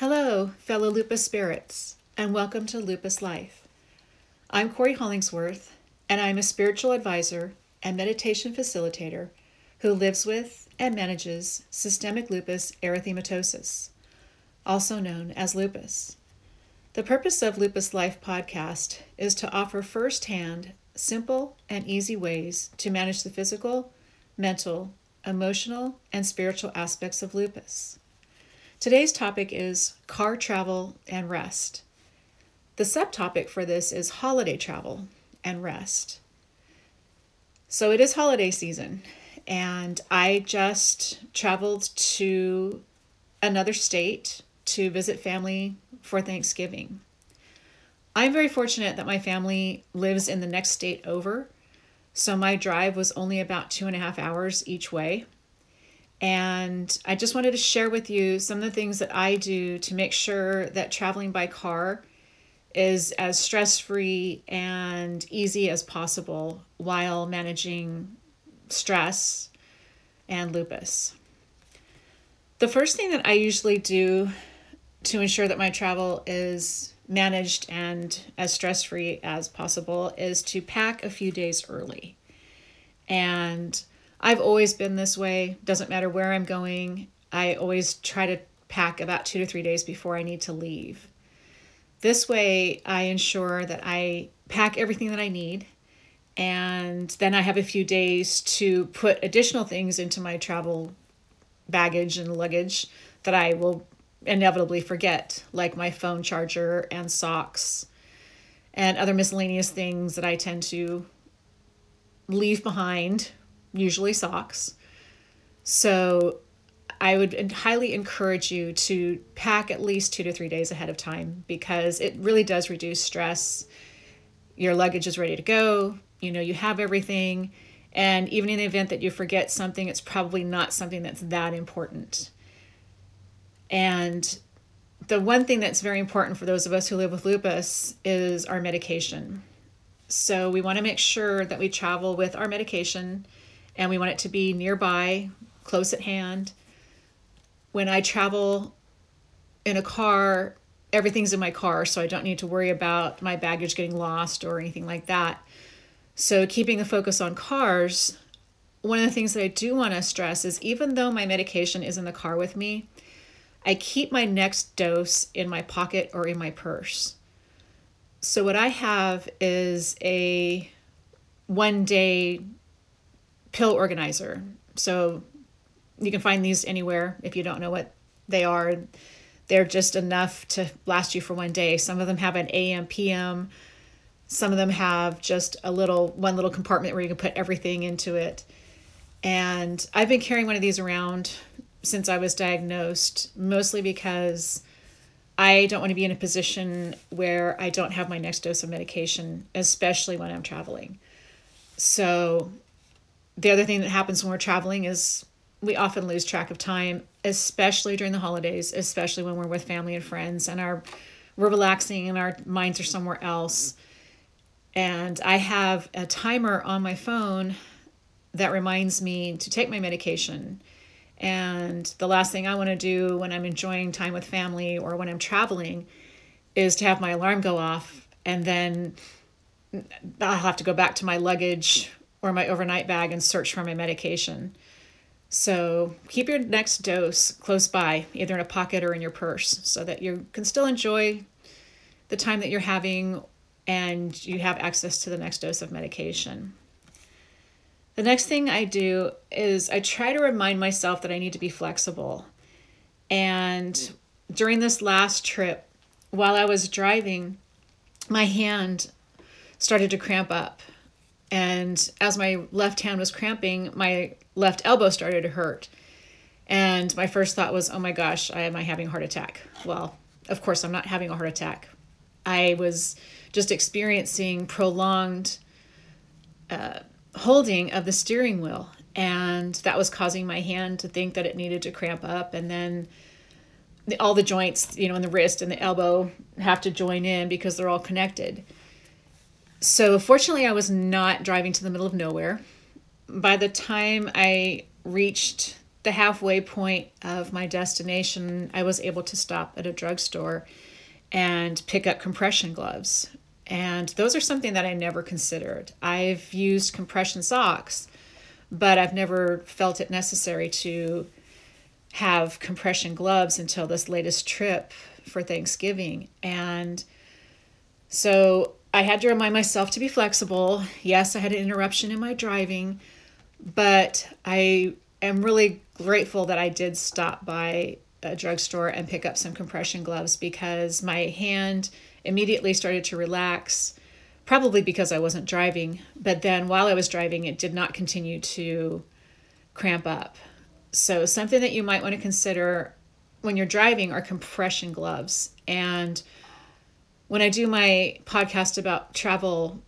Hello, fellow lupus spirits, and welcome to Lupus Life. I'm Cory Hollingsworth, and I'm a spiritual advisor and meditation facilitator who lives with and manages systemic lupus erythematosus, also known as lupus. The purpose of Lupus Life podcast is to offer firsthand, simple, and easy ways to manage the physical, mental, emotional, and spiritual aspects of lupus. Today's topic is car travel and rest. The subtopic for this is holiday travel and rest. So it is holiday season, and I just traveled to another state to visit family for Thanksgiving. I'm very fortunate that my family lives in the next state over, so my drive was only about two and a half hours each way. And I just wanted to share with you some of the things that I do to make sure that traveling by car is as stress free and easy as possible while managing stress and lupus. The first thing that I usually do to ensure that my travel is managed and as stress free as possible is to pack a few days early. And I've always been this way. Doesn't matter where I'm going. I always try to pack about two to three days before I need to leave. This way, I ensure that I pack everything that I need. And then I have a few days to put additional things into my travel baggage and luggage that I will inevitably forget, like my phone charger and socks and other miscellaneous things that I tend to leave behind usually socks. So I would highly encourage you to pack at least two to three days ahead of time because it really does reduce stress. Your luggage is ready to go, you know, you have everything. And even in the event that you forget something, it's probably not something that's that important. And the one thing that's very important for those of us who live with lupus is our medication. So we want to make sure that we travel with our medication and we want it to be nearby, close at hand. When I travel in a car, everything's in my car, so I don't need to worry about my baggage getting lost or anything like that. So, keeping the focus on cars, one of the things that I do want to stress is even though my medication is in the car with me, I keep my next dose in my pocket or in my purse. So, what I have is a one day pill organizer. So you can find these anywhere if you don't know what they are. They're just enough to last you for one day. Some of them have an AM, PM. Some of them have just a little, one little compartment where you can put everything into it. And I've been carrying one of these around since I was diagnosed, mostly because I don't want to be in a position where I don't have my next dose of medication, especially when I'm traveling. So the other thing that happens when we're traveling is we often lose track of time, especially during the holidays, especially when we're with family and friends and our we're relaxing and our minds are somewhere else. And I have a timer on my phone that reminds me to take my medication. And the last thing I want to do when I'm enjoying time with family or when I'm traveling is to have my alarm go off and then I'll have to go back to my luggage or my overnight bag and search for my medication. So keep your next dose close by, either in a pocket or in your purse, so that you can still enjoy the time that you're having and you have access to the next dose of medication. The next thing I do is I try to remind myself that I need to be flexible. And during this last trip, while I was driving, my hand started to cramp up and as my left hand was cramping, my left elbow started to hurt. And my first thought was, oh my gosh, am I having a heart attack? Well, of course, I'm not having a heart attack. I was just experiencing prolonged uh, holding of the steering wheel. And that was causing my hand to think that it needed to cramp up. And then the, all the joints, you know, in the wrist and the elbow have to join in because they're all connected. So, fortunately, I was not driving to the middle of nowhere. By the time I reached the halfway point of my destination, I was able to stop at a drugstore and pick up compression gloves. And those are something that I never considered. I've used compression socks, but I've never felt it necessary to have compression gloves until this latest trip for Thanksgiving. And so I had to remind myself to be flexible. Yes, I had an interruption in my driving, but I am really grateful that I did stop by a drugstore and pick up some compression gloves because my hand immediately started to relax, probably because I wasn't driving. But then while I was driving, it did not continue to cramp up. So, something that you might want to consider when you're driving are compression gloves. And when I do my podcast about travel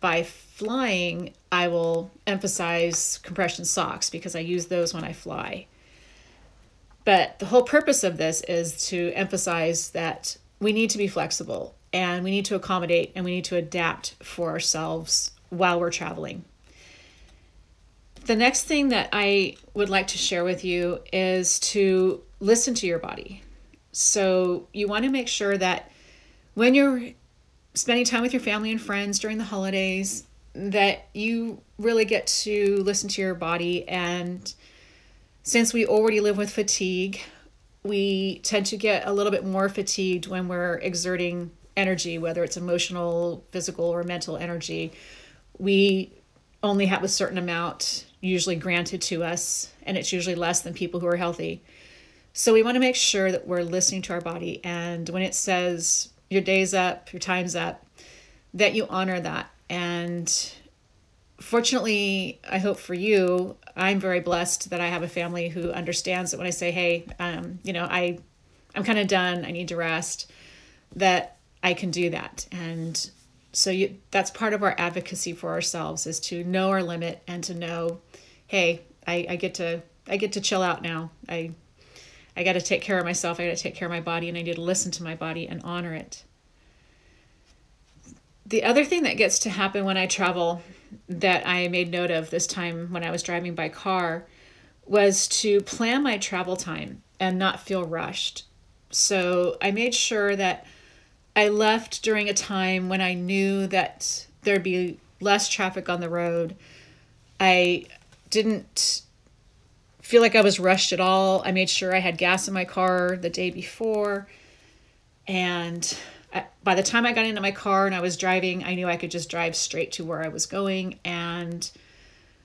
by flying, I will emphasize compression socks because I use those when I fly. But the whole purpose of this is to emphasize that we need to be flexible and we need to accommodate and we need to adapt for ourselves while we're traveling. The next thing that I would like to share with you is to listen to your body. So, you want to make sure that when you're spending time with your family and friends during the holidays, that you really get to listen to your body. And since we already live with fatigue, we tend to get a little bit more fatigued when we're exerting energy, whether it's emotional, physical, or mental energy. We only have a certain amount usually granted to us, and it's usually less than people who are healthy. So we want to make sure that we're listening to our body. And when it says your day's up, your time's up, that you honor that. And fortunately, I hope for you, I'm very blessed that I have a family who understands that when I say, hey, um, you know, I, I'm kind of done, I need to rest, that I can do that. And so you, that's part of our advocacy for ourselves is to know our limit and to know hey, I, I get to I get to chill out now. I I got to take care of myself. I got to take care of my body, and I need to listen to my body and honor it. The other thing that gets to happen when I travel that I made note of this time when I was driving by car was to plan my travel time and not feel rushed. So I made sure that I left during a time when I knew that there'd be less traffic on the road. I didn't feel like I was rushed at all. I made sure I had gas in my car the day before. And I, by the time I got into my car and I was driving, I knew I could just drive straight to where I was going. And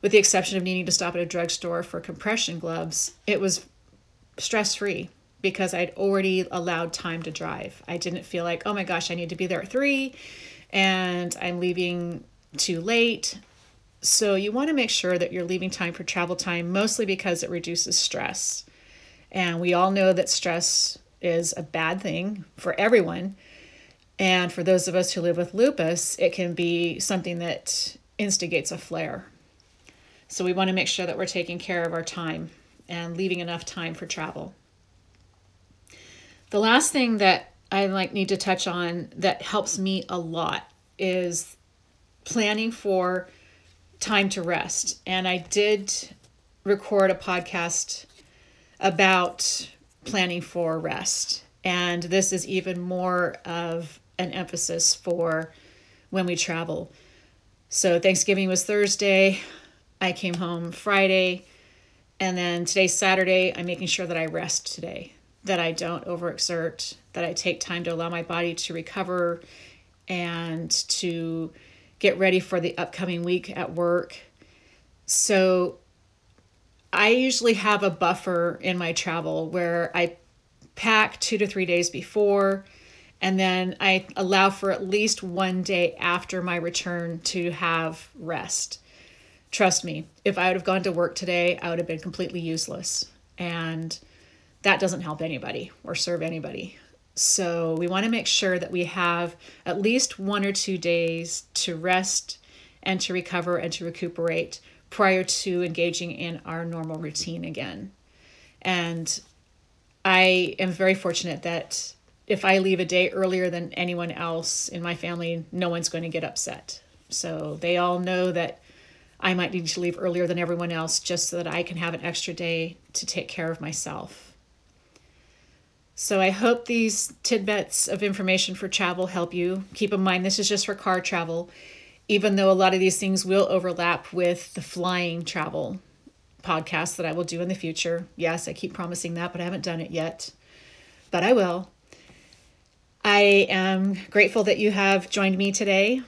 with the exception of needing to stop at a drugstore for compression gloves, it was stress free because I'd already allowed time to drive. I didn't feel like, oh my gosh, I need to be there at three and I'm leaving too late. So you want to make sure that you're leaving time for travel time, mostly because it reduces stress. And we all know that stress is a bad thing for everyone. And for those of us who live with lupus, it can be something that instigates a flare. So we want to make sure that we're taking care of our time and leaving enough time for travel. The last thing that I like need to touch on that helps me a lot is planning for time to rest. And I did record a podcast about planning for rest. And this is even more of an emphasis for when we travel. So Thanksgiving was Thursday. I came home Friday. And then today's Saturday. I'm making sure that I rest today, that I don't overexert, that I take time to allow my body to recover and to get ready for the upcoming week at work. So I usually have a buffer in my travel where I pack two to three days before, and then I allow for at least one day after my return to have rest. Trust me, if I would have gone to work today, I would have been completely useless. And that doesn't help anybody or serve anybody. So we want to make sure that we have at least one or two days to rest and to recover and to recuperate prior to engaging in our normal routine again. And I am very fortunate that if I leave a day earlier than anyone else in my family, no one's going to get upset. So they all know that I might need to leave earlier than everyone else just so that I can have an extra day to take care of myself. So I hope these tidbits of information for travel help you. Keep in mind, this is just for car travel, even though a lot of these things will overlap with the flying travel podcast that I will do in the future. Yes, I keep promising that, but I haven't done it yet. But I will. I am grateful that you have joined me today.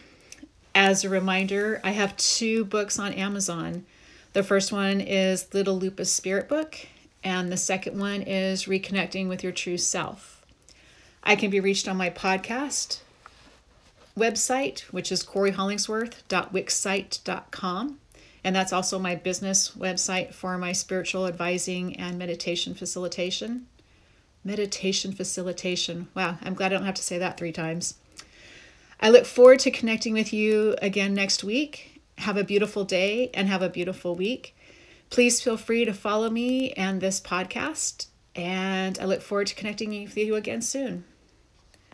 As a reminder, I have two books on Amazon. The first one is Little Lupus Spirit Book, and the second one is Reconnecting with Your True Self. I can be reached on my podcast website, which is coryhollingsworth.wixsite.com. And that's also my business website for my spiritual advising and meditation facilitation. Meditation facilitation. Wow, I'm glad I don't have to say that three times. I look forward to connecting with you again next week. Have a beautiful day and have a beautiful week. Please feel free to follow me and this podcast. And I look forward to connecting with you again soon.